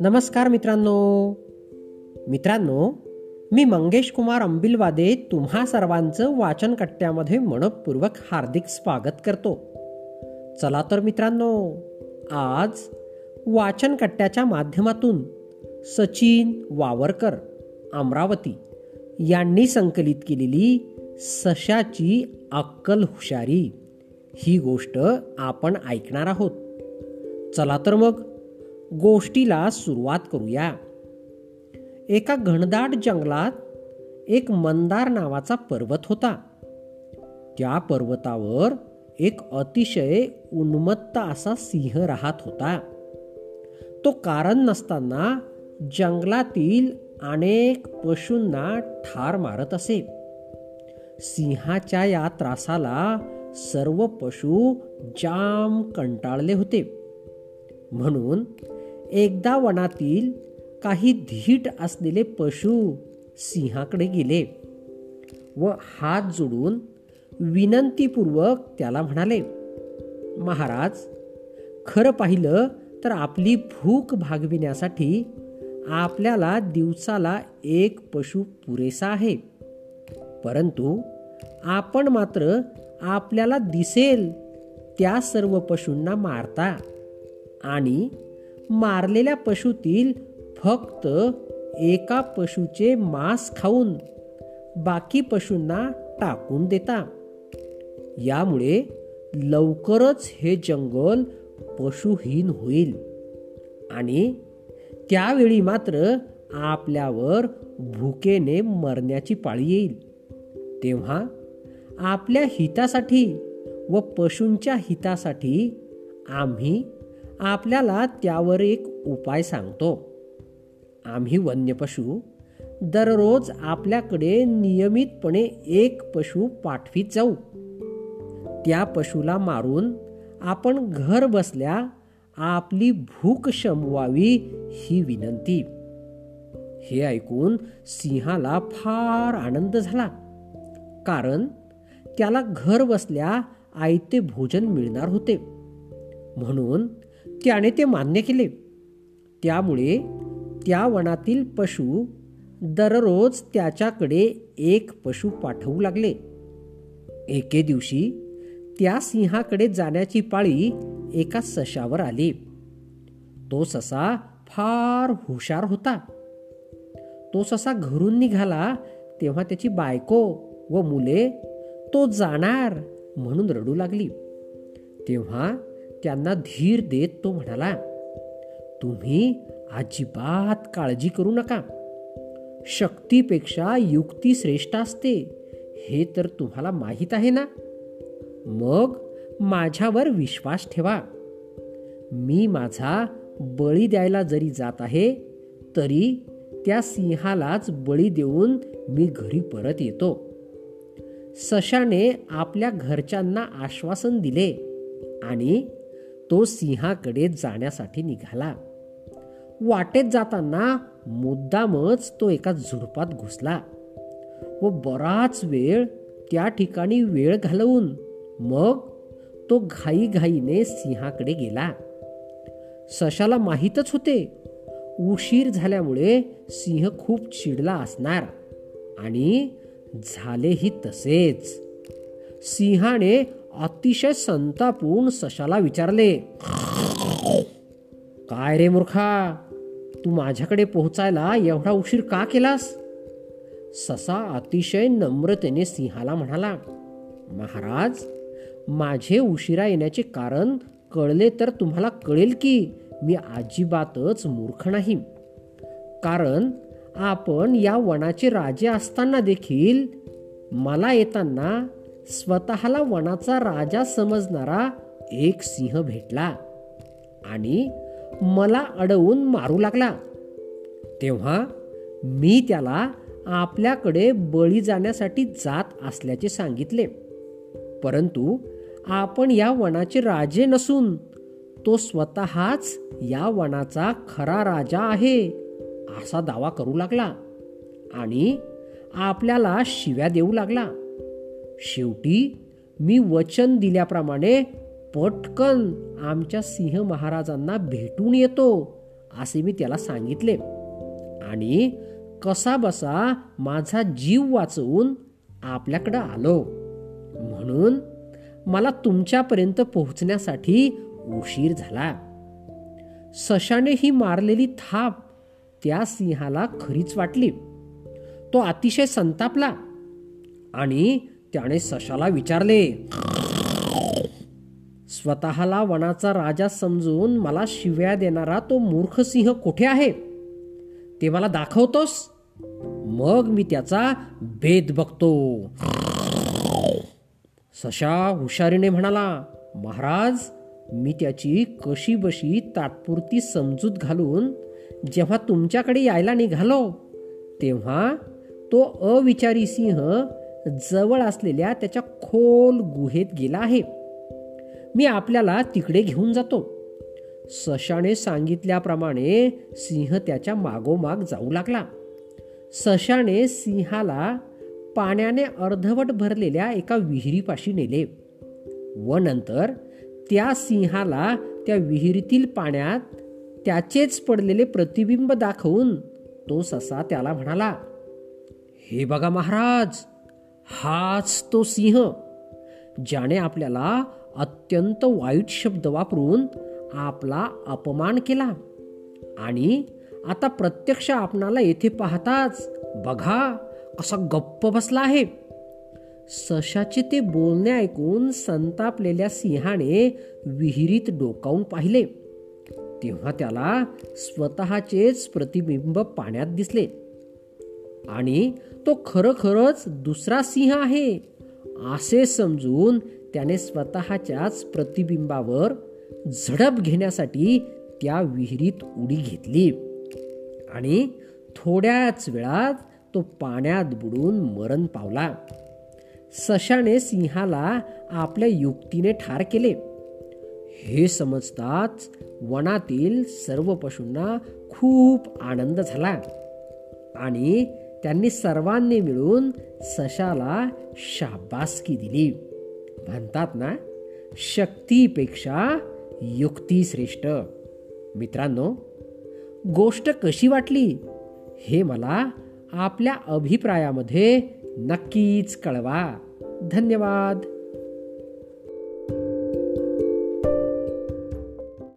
नमस्कार मित्रांनो. मित्रांनो मी मंगेश कुमार अंबिलवादे तुम्हा सर्वांचं वाचन कट्ट्यामध्ये मनपूर्वक हार्दिक स्वागत करतो. चला तर मित्रांनो आज वाचन कट्ट्याच्या माध्यमातून सचिन वावरकर अमरावती यांनी संकलित केलेली सशाची अक्कल हुशारी ही गोष्ट आपण ऐकणार आहोत. चला तर मग गोष्टीला सुरुवात करूया. एका घनदाट जंगलात एक मंदार नावाचा पर्वत होता. त्या पर्वतावर एक अतिशय उन्मत्त असा सिंह राहत होता. तो कारण नसताना जंगलातील अनेक पशूंना ठार मारत असे. सिंहाच्या या त्रासाला सर्व पशु जाम कंटाळले होते. म्हणून एकदा वनातील काही धीट असलेले पशु सिंहाकडे गेले व हात जोडून विनंतीपूर्वक त्याला म्हणाले महाराज खरं पाहिलं तर आपली भूक भागविण्यासाठी आपल्याला दिवसाला एक पशु पुरेसा आहे. परंतु आपण मात्र आपल्याला दिसेल त्या सर्व पशूंना मारता. आणि मारलेल्या पशुतील फक्त एका पशुचे मांस खाऊन बाकी पशूंना टाकून देता. यामुळे लवकरच हे जंगल पशुहीन होईल. आणि त्यावेळी मात्र आपल्यावर भुकेने मरण्याची पाळी येईल. तेव्हा आपल्या हितासाठी व पशूंच्या हितासाठी आम्ही आपल्याला त्यावर एक उपाय सांगतो. आम्ही वन्य पशु दररोज आपल्याकडे नियमितपणे एक पशु पाठवीत जाऊ. त्या पशुला मारून आपण घर बसल्या आपली भूक शमवावी ही विनंती. हे ऐकून सिंहाला फार आनंद झाला. कारण त्याला घर बसल्या आयते भोजन मिळणार होते. म्हणून त्याने ते मान्य केले. त्यामुळे त्या वनातील पशु दररोज त्याच्याकडे एक पशु पाठवू लागले. एके दिवशी त्या सिंहाकडे जाण्याची पाळी एका सशावर आली. तो ससा फार हुशार होता. तो ससा घरून निघाला तेव्हा त्याची बायको व मुले तो जाणार म्हणून रडू लागली. तेव्हा त्यांना धीर देत तो म्हणाला तुम्ही अजिबात काळजी करू नका. शक्तीपेक्षा युक्ती श्रेष्ठ असते हे तर तुम्हाला माहीत आहे ना? मग माझ्यावर विश्वास ठेवा. मी माझा बळी द्यायला जरी जात आहे तरी त्या सिंहालाच बळी देऊन मी घरी परत येतो. सशाने आपल्या घरच्यांना आश्वासन दिले आणि तो सिंहाकडे जाण्यासाठी निघाला. वाटेत जाताना मुद्दामच तो एका झुडपात घुसला व बराच वेळ त्या ठिकाणी वेळ घालवून मग तो घाईघाईने सिंहाकडे गेला. सशाला माहीतच होते उशीर झाल्यामुळे सिंह खूप चिडला असणार आणि झालेही तसेच. सिंहाने अतिशय संतापून सशाला विचारले काय रे मूर्खा तू माझ्याकडे पोहोचायला एवढा उशीर का केलास? ससा अतिशय नम्रतेने सिंहाला म्हणाला महाराज माझे उशिरा येण्याचे कारण कळले तर तुम्हाला कळेल की मी अजिबातच मूर्ख नाही. कारण आपण या वनाचे राजे असताना देखील मला येताना स्वतःला वनाचा राजा समजणारा एक सिंह भेटला आणि मला अडवून मारू लागला. तेव्हा मी त्याला आपल्याकडे बळी जाण्यासाठी जात असल्याचे सांगितले. परंतु आपण या वनाचे राजे नसून तो स्वतःच या वनाचा खरा राजा आहे. असा दावा करू लागला आणि आपल्याला शिव्या देऊ लागला. शेवटी मी वचन दिल्याप्रमाणे पटकन आमच्या सिंह महाराजांना भेटून येतो असे मी त्याला सांगितले. आणि कसा बसा माझा जीव वाचवून आपल्याकडं आलो. म्हणून मला तुमच्यापर्यंत पोहोचण्यासाठी उशीर झाला. सशाने ही मारलेली थाप त्या सिंहाला खरीच वाटली. तो अतिशय संतापला आणि त्याने सशाला विचारले स्वतःला वनाचा राजा समजून मला शिव्या देणारा तो मूर्ख सिंह कुठे आहे? ते मला दाखवतोस? मग मी त्याचा भेद बघतो. सशा हुशारीने म्हणाला महाराज मी त्याची कशी बशी तात्पुरती समजूत घालून जेव्हा तुमच्याकडे यायला निघालो तेव्हा तो अविचारी सिंह जवळ असलेल्या त्याच्या खोल गुहेत गेला आहे. मी आपल्याला तिकडे घेऊन जातो. सशाने सांगितल्याप्रमाणे सिंह त्याच्या मागोमाग जाऊ लागला. सशाने सिंहाला पाण्याने अर्धवट भरलेल्या एका विहिरीपाशी नेले व नंतर त्या सिंहाला त्या विहिरीतील पाण्यात त्याचेच पडलेले प्रतिबिंब दाखवून तो ससा त्याला म्हणाला हे बघा महाराज हाच तो सिंह ज्याने आपल्याला अत्यंत वाईट शब्द वापरून आपला अपमान केला. आणि आता प्रत्यक्ष आपणाला येथे पाहताच बघा कसा गप्प बसला आहे. सशाचे ते बोलणे ऐकून संतापलेल्या सिंहाने विहिरीत डोकावून पाहिले. तेव्हा त्याला स्वतःचेच प्रतिबिंब पाण्यात दिसले. आणि तो खरोखरच दुसरा सिंह आहे असे समजून त्याने स्वतःच्याच प्रतिबिंबावर झडप घेण्यासाठी त्या विहिरीत उडी घेतली. आणि थोड्याच वेळात तो पाण्यात बुडून मरण पावला. सशाने सिंहाला आपल्या युक्तीने ठार केले. हे समजताच वनातील सर्व पशूंना खूप आनंद झाला आणि त्यांनी सर्वांनी मिळून सशाला शाबासकी दिली. म्हणतात ना शक्तीपेक्षा युक्ती श्रेष्ठ. मित्रांनो गोष्ट कशी वाटली हे मला आपल्या अभिप्रायामध्ये नक्कीच कळवा. धन्यवाद.